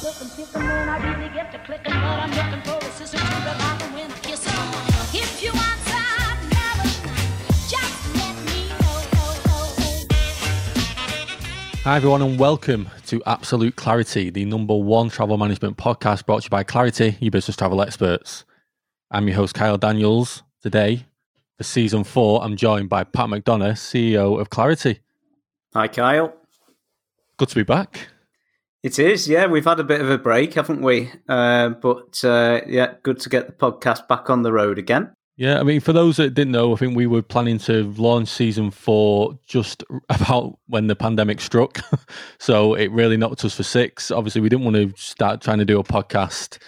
silk and when I really get to clicking, but I'm looking for a sister to revive and win a kiss. If you want some just let me know. Hi, everyone, and welcome to Absolute Clarity, the number one travel management podcast brought to you by Clarity, your business travel experts. I'm your host, Kyle Daniels. Today, for season four, I'm joined by Pat McDonagh, CEO of Clarity. Hi, Kyle. Good to be back. It is, yeah. We've had a bit of a break, haven't we? Uh, but uh, yeah, good to get the podcast back on the road again. Yeah, I mean, for those that didn't know, I think we were planning to launch season four just about when the pandemic struck. so it really knocked us for six. Obviously, we didn't want to start trying to do a podcast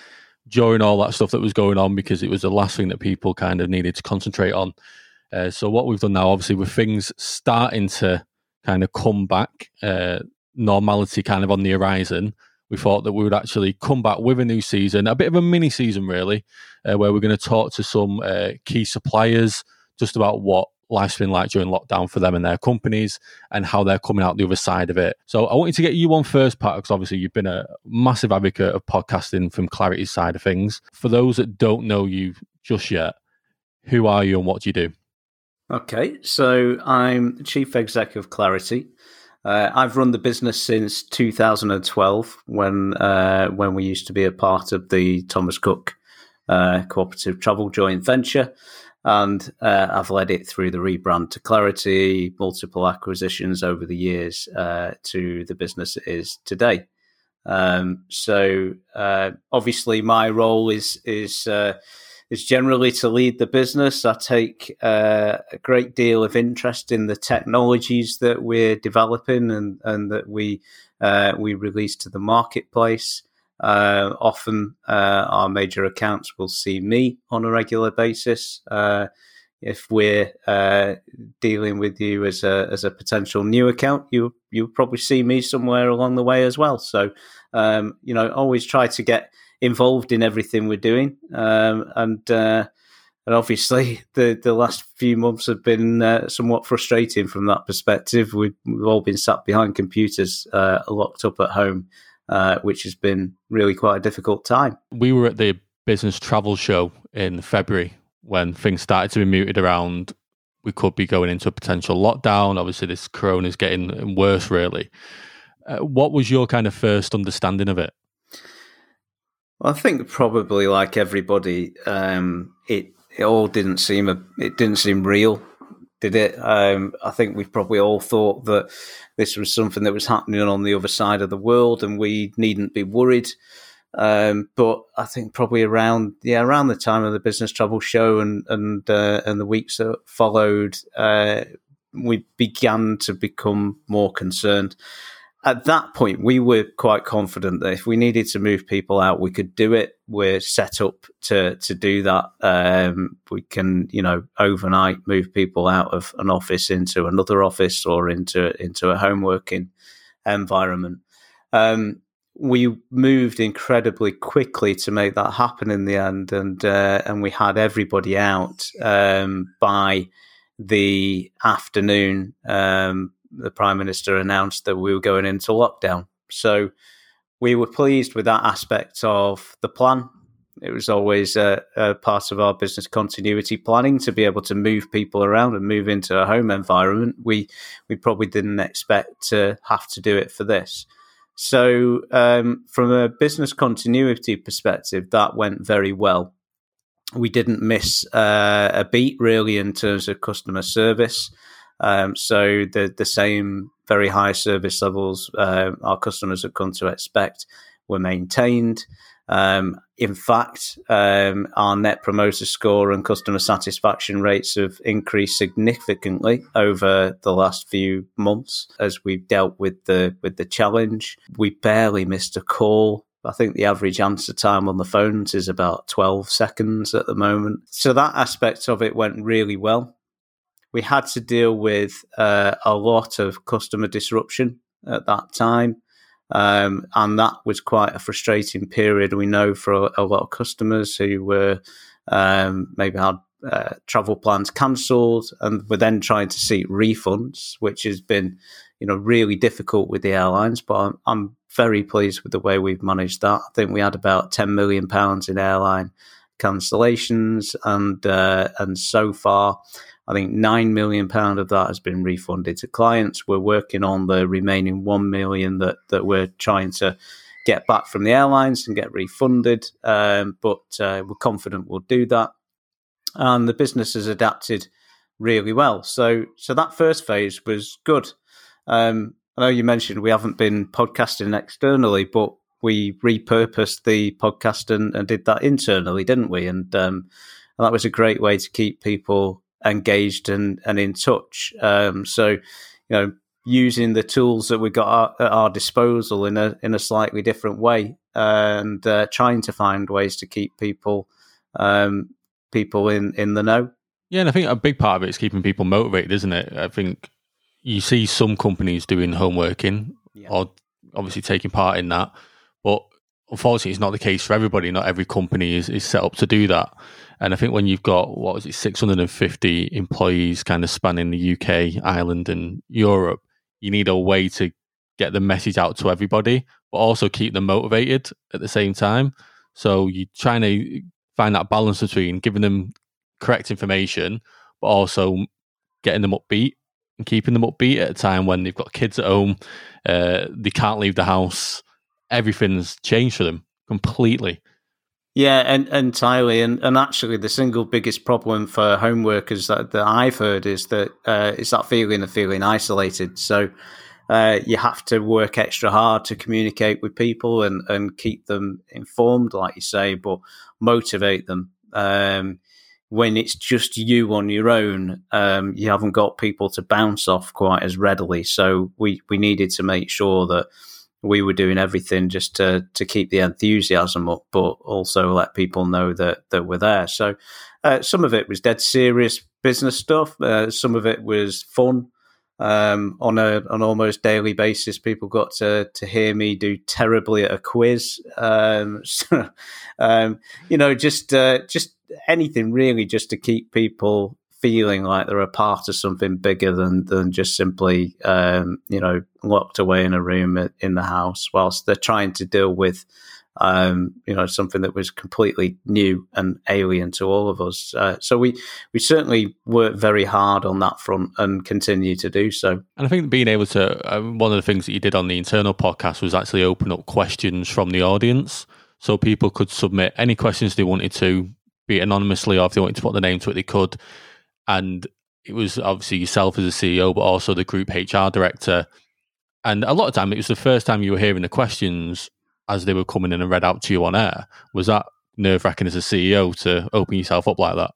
during all that stuff that was going on because it was the last thing that people kind of needed to concentrate on. Uh, so what we've done now, obviously, with things starting to kind of come back, uh, normality kind of on the horizon, we thought that we would actually come back with a new season, a bit of a mini season, really, uh, where we're going to talk to some uh, key suppliers just about what life's been like during lockdown for them and their companies and how they're coming out the other side of it. So I wanted to get you on first, Pat, because obviously you've been a massive advocate of podcasting from Clarity's side of things. For those that don't know you just yet, who are you and what do you do? Okay, so I'm chief exec of Clarity. Uh, I've run the business since 2012, when uh, when we used to be a part of the Thomas Cook uh, Cooperative Travel Joint Venture, and uh, I've led it through the rebrand to Clarity, multiple acquisitions over the years uh, to the business it is today. Um, so uh, obviously, my role is is is generally to lead the business. I take uh, a great deal of interest in the technologies that we're developing and, and that we uh, we release to the marketplace. Uh, often, uh, our major accounts will see me on a regular basis. Uh, if we're uh, dealing with you as a as a potential new account, you you'll probably see me somewhere along the way as well. So, um, you know, always try to get involved in everything we're doing. Um, and uh, and obviously, the the last few months have been uh, somewhat frustrating from that perspective. We've, we've all been sat behind computers, uh, locked up at home, uh, which has been really quite a difficult time. We were at the business travel show in February when things started to be muted around. We could be going into a potential lockdown. Obviously, this corona is getting worse. Really, uh, what was your kind of first understanding of it? I think probably like everybody, um, it it all didn't seem a, it didn't seem real, did it? Um, I think we probably all thought that this was something that was happening on the other side of the world, and we needn't be worried. Um, but I think probably around yeah around the time of the business travel show and and uh, and the weeks that followed, uh, we began to become more concerned at that point, we were quite confident that if we needed to move people out, we could do it. We're set up to to do that. Um, we can, you know, overnight move people out of an office into another office or into into a home working environment. Um, we moved incredibly quickly to make that happen in the end, and uh, and we had everybody out um, by the afternoon um, the Prime Minister announced that we were going into lockdown. So we were pleased with that aspect of the plan. It was always a, a, part of our business continuity planning to be able to move people around and move into a home environment. We we probably didn't expect to have to do it for this. So, um, from a business continuity perspective, that went very well. We didn't miss uh, a beat really in terms of customer service. Um, so the the same very high service levels uh, our customers have come to expect were maintained. Um, in fact, um, our net promoter score and customer satisfaction rates have increased significantly over the last few months as we've dealt with the with the challenge. We barely missed a call. I think the average answer time on the phones is about 12 seconds at the moment. So that aspect of it went really well we had to deal with uh, a lot of customer disruption at that time. Um, and that was quite a frustrating period. We know for a, a lot of customers who were um, maybe had uh, travel plans cancelled and were then trying to seek refunds, which has been, you know, really difficult with the airlines. But I'm, I'm very pleased with the way we've managed that. I think we had about ten million pounds in airline cancellations, and uh, and so far, I think nine million pound of that has been refunded to clients. We're working on the remaining one million that that we're trying to get back from the airlines and get refunded. Um, but uh, we're confident we'll do that, and the business has adapted really well. So so that first phase was good. Um, I know you mentioned we haven't been podcasting externally, but we repurposed the podcast and, and did that internally, didn't we? And, um, and, that was a great way to keep people engaged and, and in touch. Um, so, you know, using the tools that we've got at our disposal in a in a slightly different way, and uh, trying to find ways to keep people um, people in in the know. Yeah, and I think a big part of it is keeping people motivated, isn't it? I think you see some companies doing homeworking yeah. or obviously taking part in that, unfortunately, it's not the case for everybody. Not every company is, is set up to do that. And I think when you've got what was it, 650 employees kind of spanning the UK, Ireland, and Europe, you need a way to get the message out to everybody, but also keep them motivated at the same time. So you're trying to find that balance between giving them correct information, but also getting them upbeat and keeping them upbeat at a time when they've got kids at home, uh, they can't leave the house. Everything's changed for them completely. Yeah, and entirely. And and actually, the single biggest problem for home workers that, that I've heard is that uh, it's that feeling of feeling isolated. So uh, you have to work extra hard to communicate with people and, and keep them informed, like you say, but motivate them. Um, when it's just you on your own, um, you haven't got people to bounce off quite as readily. So we, we needed to make sure that we were doing everything just to to keep the enthusiasm up, but also let people know that that we're there. So uh, some of it was dead serious business stuff. Uh, some of it was fun. Um, on a an almost daily basis, people got to to hear me do terribly at a quiz. Um, so, um, you know, just uh, just anything really just to keep people feeling like they're a part of something bigger than than just simply um, you know locked away in a room in the house whilst they're trying to deal with um, you know something that was completely new and alien to all of us. Uh, so we we certainly worked very hard on that front and continue to do so. And I think being able to uh, one of the things that you did on the internal podcast was actually open up questions from the audience, so people could submit any questions they wanted to be anonymously or if they wanted to put the name to it, they could. And it was obviously yourself as a CEO, but also the group HR director. And a lot of time, it was the first time you were hearing the questions as they were coming in and read out to you on air. Was that nerve wracking as a CEO to open yourself up like that?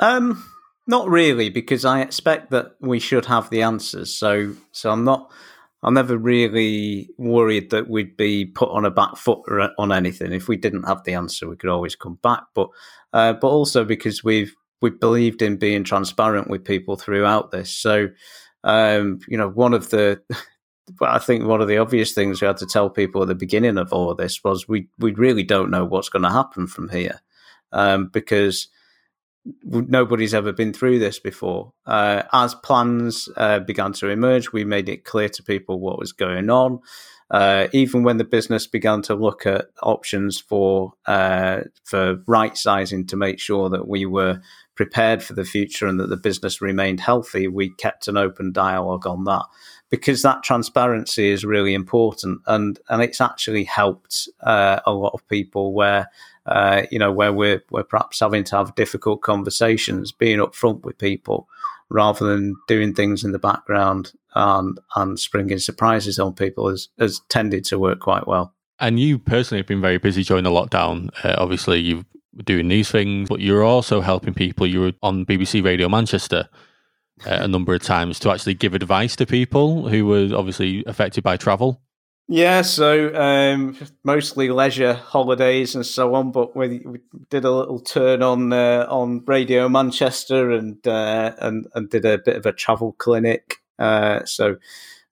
Um, not really, because I expect that we should have the answers. So, so I'm not. I'm never really worried that we'd be put on a back foot on anything. If we didn't have the answer, we could always come back. But, uh, but also because we've we believed in being transparent with people throughout this. So, um, you know, one of the well, I think one of the obvious things we had to tell people at the beginning of all of this was we we really don't know what's going to happen from here um, because nobody's ever been through this before. Uh, as plans uh, began to emerge, we made it clear to people what was going on. Uh, even when the business began to look at options for uh, for right sizing to make sure that we were prepared for the future and that the business remained healthy, we kept an open dialogue on that because that transparency is really important and and it's actually helped uh, a lot of people where uh, you know where we're we're perhaps having to have difficult conversations, being upfront with people rather than doing things in the background and and springing surprises on people has, has tended to work quite well. And you personally have been very busy during the lockdown. Uh, obviously, you were doing these things, but you're also helping people. You were on BBC Radio Manchester uh, a number of times to actually give advice to people who were obviously affected by travel. Yeah, so um, mostly leisure holidays and so on, but we, we did a little turn on uh, on Radio Manchester and uh, and and did a bit of a travel clinic. Uh, so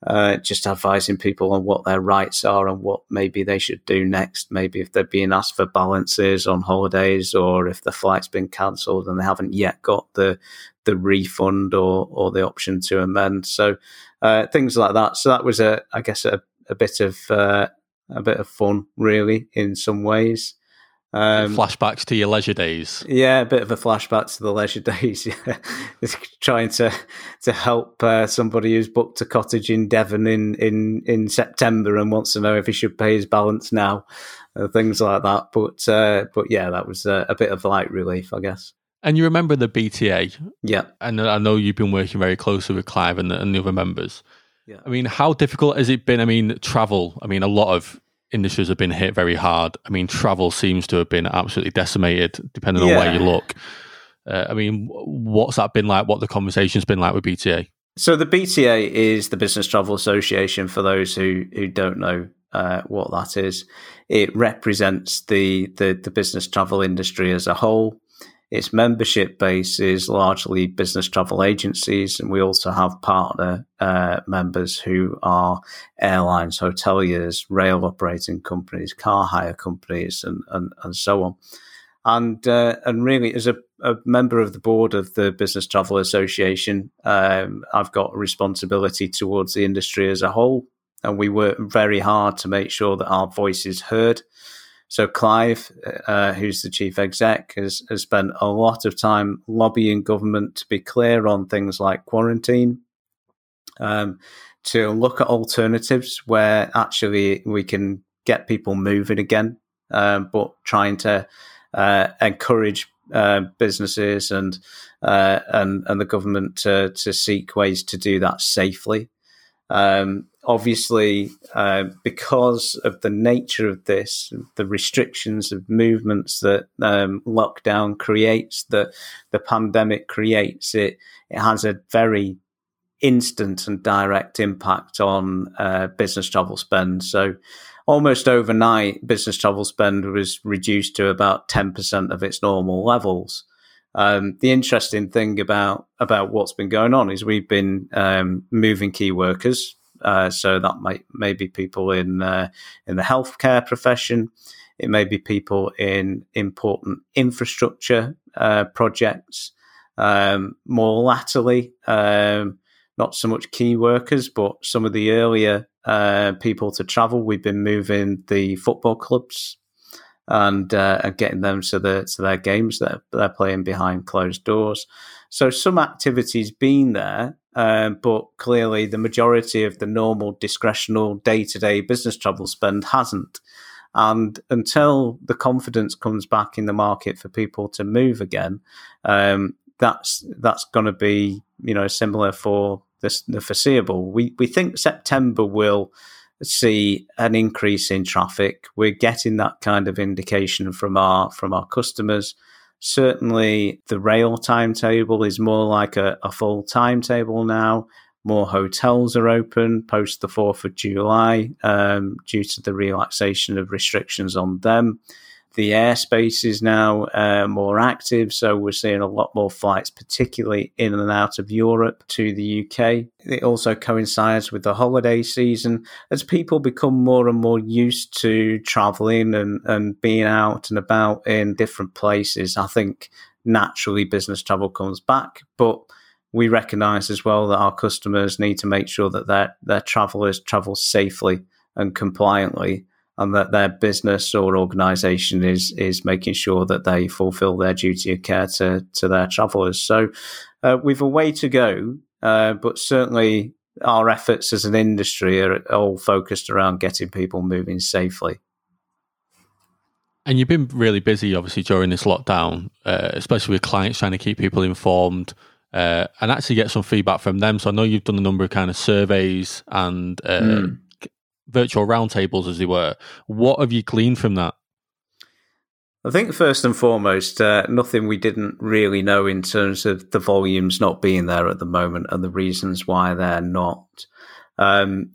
uh, just advising people on what their rights are and what maybe they should do next. Maybe if they're being asked for balances on holidays, or if the flight's been cancelled and they haven't yet got the the refund or or the option to amend. So uh, things like that. So that was a, I guess, a, a bit of uh, a bit of fun, really, in some ways. Um, Flashbacks to your leisure days. Yeah, a bit of a flashback to the leisure days. Yeah, trying to to help uh, somebody who's booked a cottage in Devon in, in in September and wants to know if he should pay his balance now, uh, things like that. But uh, but yeah, that was a bit of light relief, I guess. And you remember the BTA? Yeah. And I know you've been working very closely with Clive and the, and the other members. Yeah. I mean, how difficult has it been? I mean, travel. I mean, a lot of industries have been hit very hard. I mean, travel seems to have been absolutely decimated, depending yeah. on where you look. Uh, I mean, what's that been like? What the conversation's been like with BTA? So the BTA is the Business Travel Association. For those who who don't know uh, what that is, it represents the, the the business travel industry as a whole. Its membership base is largely business travel agencies, and we also have partner uh, members who are airlines, hoteliers, rail operating companies, car hire companies, and, and, and so on. And uh, and really, as a, a, member of the board of the Business Travel Association, um, I've got a responsibility towards the industry as a whole, and we work very hard to make sure that our voice is heard so Clive, uh, who's the chief exec, has, has spent a lot of time lobbying government to be clear on things like quarantine, um, to look at alternatives where actually we can get people moving again, um, but trying to uh, encourage uh, businesses and uh, and and the government to to seek ways to do that safely. Um, obviously, uh, because of the nature of this, the restrictions of movements that um, lockdown creates, that the pandemic creates, it it has a very instant and direct impact on uh, business travel spend. So, almost overnight, business travel spend was reduced to about ten percent of its normal levels. Um, the interesting thing about about what's been going on is we've been um, moving key workers uh, so that might may be people in uh, in the healthcare profession. It may be people in important infrastructure uh, projects. Um, more latterly, um, not so much key workers, but some of the earlier uh, people to travel. We've been moving the football clubs and, uh, and getting them to the to their games that they're playing behind closed doors. So some activity's been there, um, but clearly the majority of the normal discretional day to day business travel spend hasn't. And until the confidence comes back in the market for people to move again, um, that's that's going to be you know similar for this, the foreseeable. We we think September will see an increase in traffic. We're getting that kind of indication from our from our customers. Certainly, the rail timetable is more like a, a full timetable now. More hotels are open post the 4th of July um, due to the relaxation of restrictions on them. The airspace is now uh, more active, so we're seeing a lot more flights, particularly in and out of Europe to the UK. It also coincides with the holiday season as people become more and more used to traveling and, and being out and about in different places. I think naturally business travel comes back, but we recognize as well that our customers need to make sure that their, their travelers travel safely and compliantly and that their business or organization is is making sure that they fulfill their duty of care to to their travelers. So uh, we've a way to go, uh, but certainly our efforts as an industry are all focused around getting people moving safely. And you've been really busy, obviously, during this lockdown, uh, especially with clients trying to keep people informed. Uh, and actually get some feedback from them. So I know you've done a number of kind of surveys and mm virtual roundtables, as they were. What have you gleaned from that? I think first and foremost, uh, nothing we didn't really know in terms of the volumes not being there at the moment and the reasons why they're not. Um,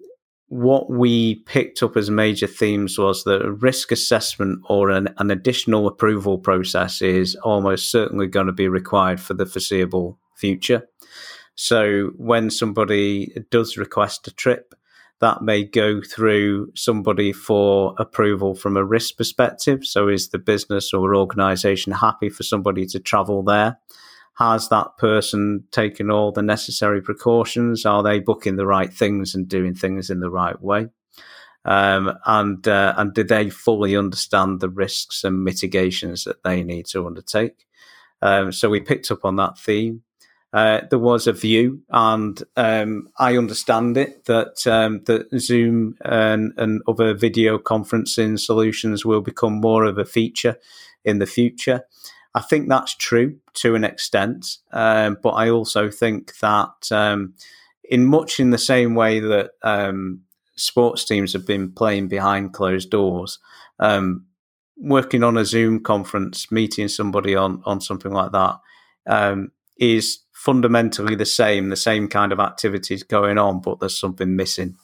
what we picked up as major themes was that a risk assessment or an, an additional approval process is almost certainly going to be required for the foreseeable future. So when somebody does request a trip, that may go through somebody for approval from a risk perspective. So, is the business or organization happy for somebody to travel there? Has that person taken all the necessary precautions? Are they booking the right things and doing things in the right way? Um, and uh, and do they fully understand the risks and mitigations that they need to undertake? Um, so we picked up on that theme. Uh, there was a view, and um, I understand it that um, that Zoom and, and other video conferencing solutions will become more of a feature in the future. I think that's true to an extent, um, but I also think that um, in much in the same way that um, sports teams have been playing behind closed doors, um, working on a Zoom conference, meeting somebody on on something like that is fundamentally the same, the same kind of activities going on, but there's something missing.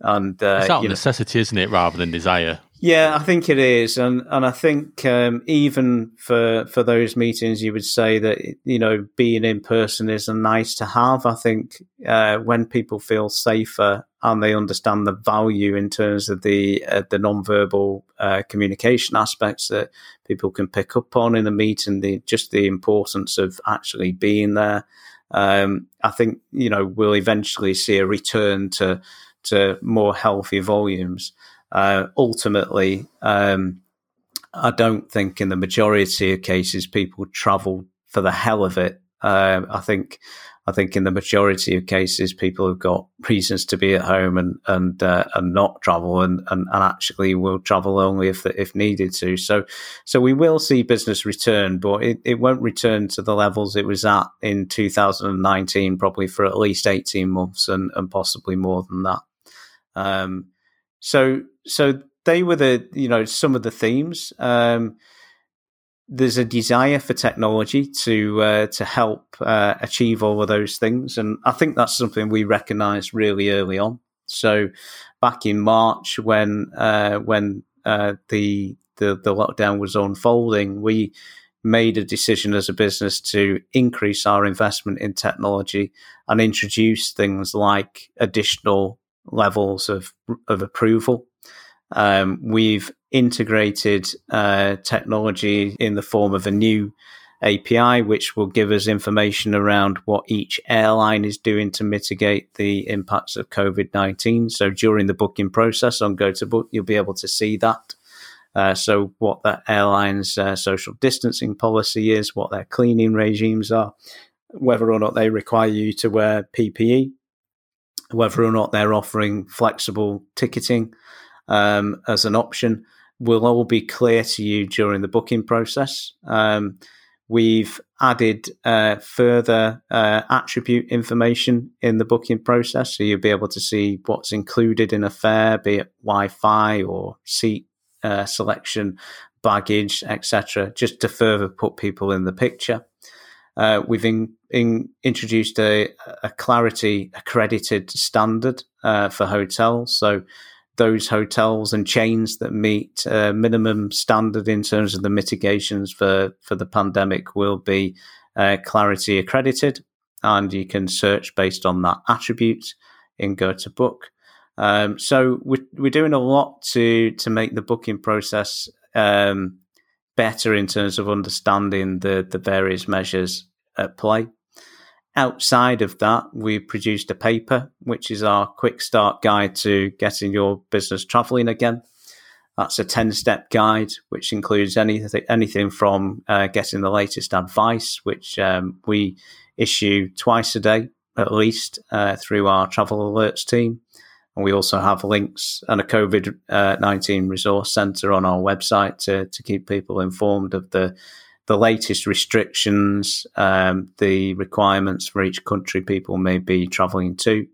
And uh, it's out necessity, know, isn't it, rather than desire? Yeah, I think it is, and and I think um, even for for those meetings, you would say that you know being in person is a nice to have. I think uh, when people feel safer and they understand the value in terms of the uh, the non-verbal uh, communication aspects that people can pick up on in a meeting, the just the importance of actually being there. Um, I think you know we'll eventually see a return to to more healthy volumes. Uh, ultimately, um, I don't think in the majority of cases people travel for the hell of it. Uh, I think I think in the majority of cases people have got reasons to be at home and and uh, and not travel and, and, and actually will travel only if if needed to. So so we will see business return, but it, it won't return to the levels it was at in 2019, probably for at least 18 months and, and possibly more than that. Um, so so they were the you know some of the themes. Um, there's a desire for technology to uh, to help uh, achieve all of those things, and I think that's something we recognised really early on. So back in March, when uh, when uh, the, the the lockdown was unfolding, we made a decision as a business to increase our investment in technology and introduce things like additional levels of of approval. Um, we've integrated uh, technology in the form of a new API, which will give us information around what each airline is doing to mitigate the impacts of COVID 19. So during the booking process on GoToBook, you'll be able to see that. Uh, so, what that airline's uh, social distancing policy is, what their cleaning regimes are, whether or not they require you to wear PPE, whether or not they're offering flexible ticketing um, as an option will all be clear to you during the booking process. Um, we've added uh, further uh, attribute information in the booking process, so you'll be able to see what's included in a fare, be it Wi-Fi or seat uh, selection, baggage, etc., just to further put people in the picture. Uh, we've in, in introduced a, a, Clarity accredited standard uh, for hotels. So those hotels and chains that meet uh, minimum standard in terms of the mitigations for, for the pandemic will be uh, Clarity accredited, and you can search based on that attribute in Go GoToBook. Um, so we're, we're doing a lot to to make the booking process um, better in terms of understanding the, the various measures at play. Outside of that, we produced a paper, which is our quick start guide to getting your business traveling again. That's a 10 step guide, which includes anything, anything from uh, getting the latest advice, which um, we issue twice a day at least uh, through our travel alerts team. And we also have links and a COVID uh, 19 resource center on our website to, to keep people informed of the, the latest restrictions, um, the requirements for each country people may be traveling to.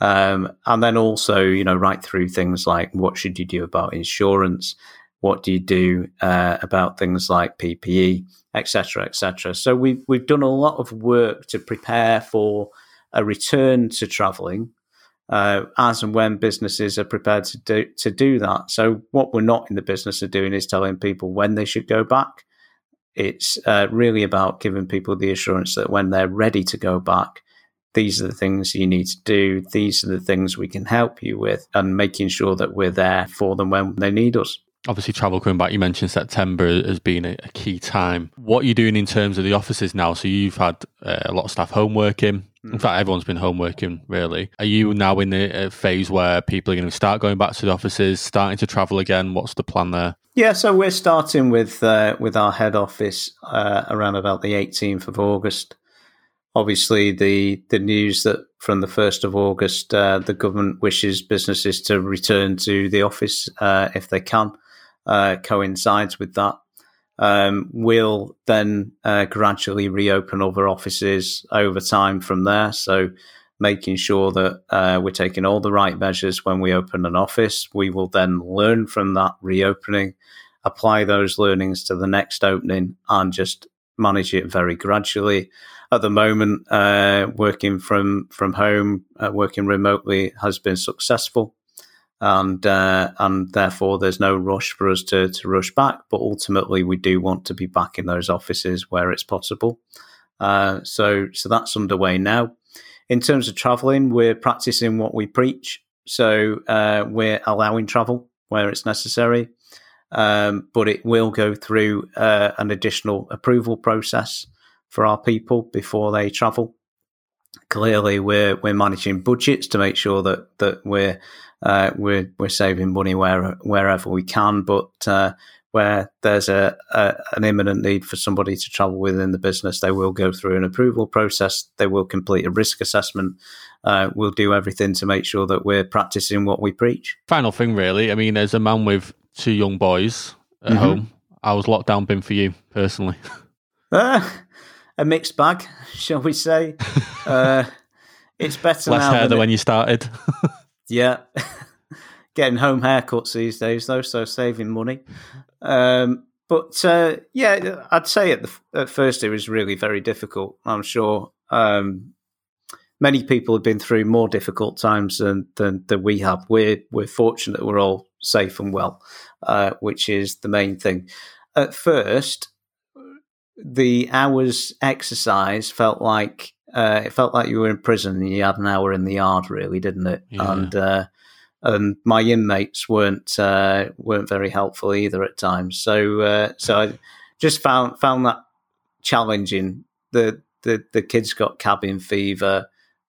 Um, and then also, you know, right through things like what should you do about insurance? What do you do uh, about things like PPE, etc., etc. So we've we've done a lot of work to prepare for a return to travelling, uh, as and when businesses are prepared to do to do that. So what we're not in the business of doing is telling people when they should go back. It's uh, really about giving people the assurance that when they're ready to go back, these are the things you need to do. These are the things we can help you with, and making sure that we're there for them when they need us. obviously travel coming back. You mentioned September as being a, a key time. What are you doing in terms of the offices now? So you've had uh, a lot of staff home working. In fact, everyone's been home working. Really, are you now in the phase where people are going to start going back to the offices, starting to travel again? What's the plan there? Yeah, so we're starting with uh, with our head office uh, around about the 18th of August. Obviously, the the news that from the 1st of August, uh, the government wishes businesses to return to the office uh, if they can, uh, coincides with that. Um, we'll then uh, gradually reopen other offices over time from there. So, making sure that uh, we're taking all the right measures when we open an office. We will then learn from that reopening, apply those learnings to the next opening, and just manage it very gradually. At the moment, uh, working from from home, uh, working remotely has been successful and uh, and therefore there's no rush for us to to rush back. But ultimately, we do want to be back in those offices where it's possible. Uh, so so that's underway now. In terms of travelling, we're practicing what we preach. So uh, we're allowing travel where it's necessary, um, but it will go through uh, an additional approval process for our people before they travel. Clearly, we're we're managing budgets to make sure that that we're uh, we're we're saving money where, wherever we can, but uh, where there's a, a, an imminent need for somebody to travel within the business, they will go through an approval process. They will complete a risk assessment. Uh, we'll do everything to make sure that we're practicing what we preach. Final thing, really. I mean, as a man with two young boys at mm-hmm. home, how was lockdown been for you personally? Uh, a mixed bag, shall we say? Uh, it's better less now hair than, than when you started. Yeah. Getting home haircuts these days, though, so saving money. Um, but uh, yeah, I'd say at, the, at first it was really very difficult. I'm sure um, many people have been through more difficult times than, than, than we have. We're, we're fortunate we're all safe and well, uh, which is the main thing. At first, the hours exercise felt like uh, it felt like you were in prison and you had an hour in the yard, really, didn't it? Yeah. And uh, and my inmates weren't uh, weren't very helpful either at times. So uh, so I just found found that challenging. The the the kids got cabin fever.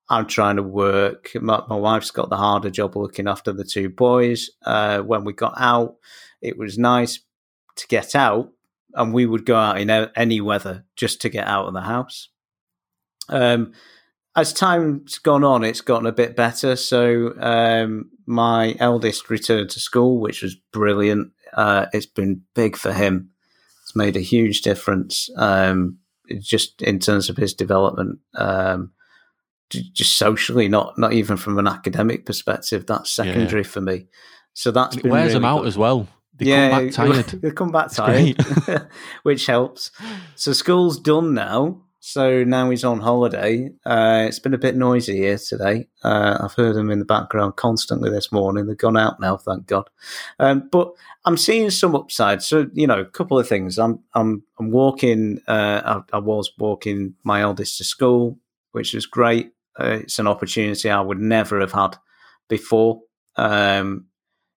I'm trying to work. My, my wife's got the harder job looking after the two boys. Uh, when we got out, it was nice to get out, and we would go out in any weather just to get out of the house. Um, as time's gone on, it's gotten a bit better. So um, my eldest returned to school, which was brilliant. Uh, it's been big for him. It's made a huge difference, um, just in terms of his development, um, just socially, not not even from an academic perspective. That's secondary yeah. for me. So that's it wears really them out good. as well. They yeah, come back tired. they come back tired, which helps. So school's done now. So now he's on holiday. Uh, it's been a bit noisy here today. Uh, I've heard them in the background constantly this morning. They've gone out now, thank God. Um, but I'm seeing some upside. So you know, a couple of things. I'm I'm I'm walking. Uh, I, I, was walking my eldest to school, which was great. Uh, it's an opportunity I would never have had before, um,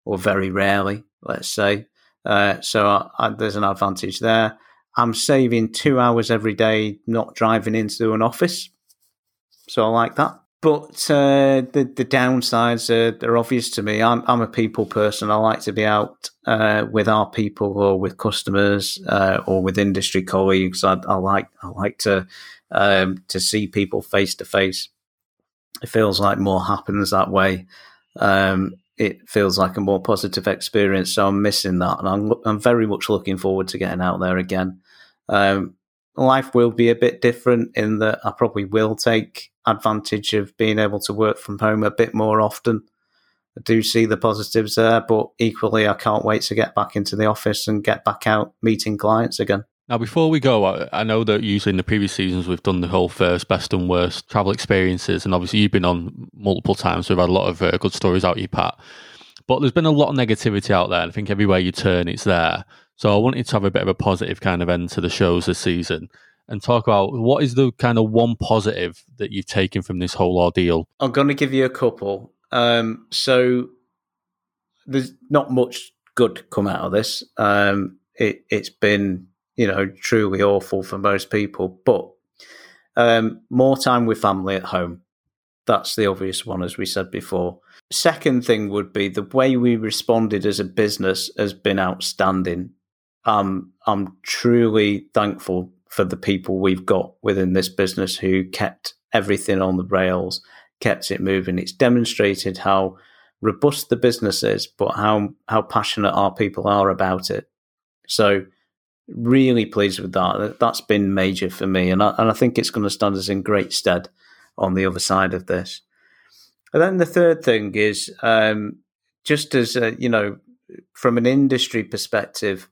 or very rarely, let's say. Uh, so I, I, there's an advantage there. I'm saving two hours every day not driving into an office. So I like that. But uh, the the downsides are, are obvious to me. I'm I'm a people person. I like to be out uh, with our people or with customers uh, or with industry colleagues. I, I like I like to um, to see people face to face. It feels like more happens that way. Um, it feels like a more positive experience. So I'm missing that, and I'm I'm very much looking forward to getting out there again. Um, life will be a bit different in that I probably will take advantage of being able to work from home a bit more often. I do see the positives there, but equally, I can't wait to get back into the office and get back out meeting clients again. Now, before we go, I know that usually in the previous seasons we've done the whole first, best, and worst travel experiences, and obviously you've been on multiple times. So we've had a lot of uh, good stories out you, Pat. But there's been a lot of negativity out there, and I think everywhere you turn, it's there. So I wanted to have a bit of a positive kind of end to the shows this season and talk about what is the kind of one positive that you've taken from this whole ordeal. I'm going to give you a couple. Um, so there's not much good come out of this. Um, it, it's been, you know, truly awful for most people, but um, more time with family at home. That's the obvious one, as we said before. Second thing would be the way we responded as a business has been outstanding. Um, I'm truly thankful for the people we've got within this business who kept everything on the rails, kept it moving. It's demonstrated how robust the business is, but how how passionate our people are about it. So really pleased with that. That's been major for me, and I, and I think it's going to stand us in great stead on the other side of this. And then the third thing is um, just as a, you know, from an industry perspective,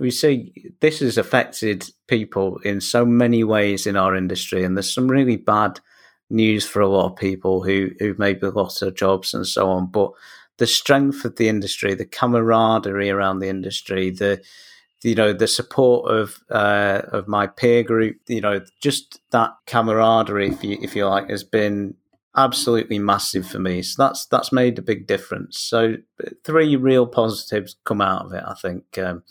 we see this has affected people in so many ways in our industry, and there's some really bad news for a lot of people who who maybe lost their jobs and so on. But the strength of the industry, the camaraderie around the industry, the you know the support of uh, of my peer group, you know, just that camaraderie, if you if you like, has been absolutely massive for me. So that's that's made a big difference. So three real positives come out of it. I think um,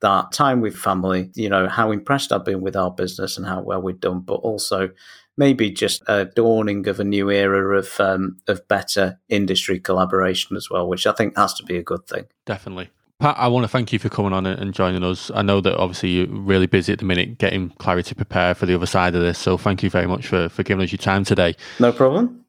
that time with family, you know, how impressed I've been with our business and how well we've done, but also maybe just a dawning of a new era of um, of better industry collaboration as well, which I think has to be a good thing. Definitely. Pat, I want to thank you for coming on and joining us. I know that obviously you're really busy at the minute getting Clarity prepared for the other side of this. So thank you very much for, for giving us your time today. No problem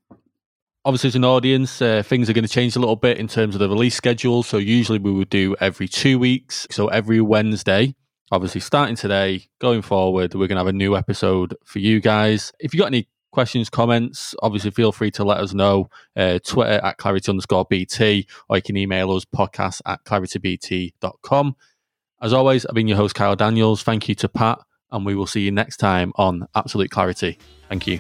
obviously as an audience uh, things are going to change a little bit in terms of the release schedule so usually we would do every two weeks so every wednesday obviously starting today going forward we're going to have a new episode for you guys if you got any questions comments obviously feel free to let us know uh, twitter at clarity underscore bt or you can email us podcast at claritybt.com as always i've been your host kyle daniels. Thank you to pat and we will see you next time on absolute clarity. Thank you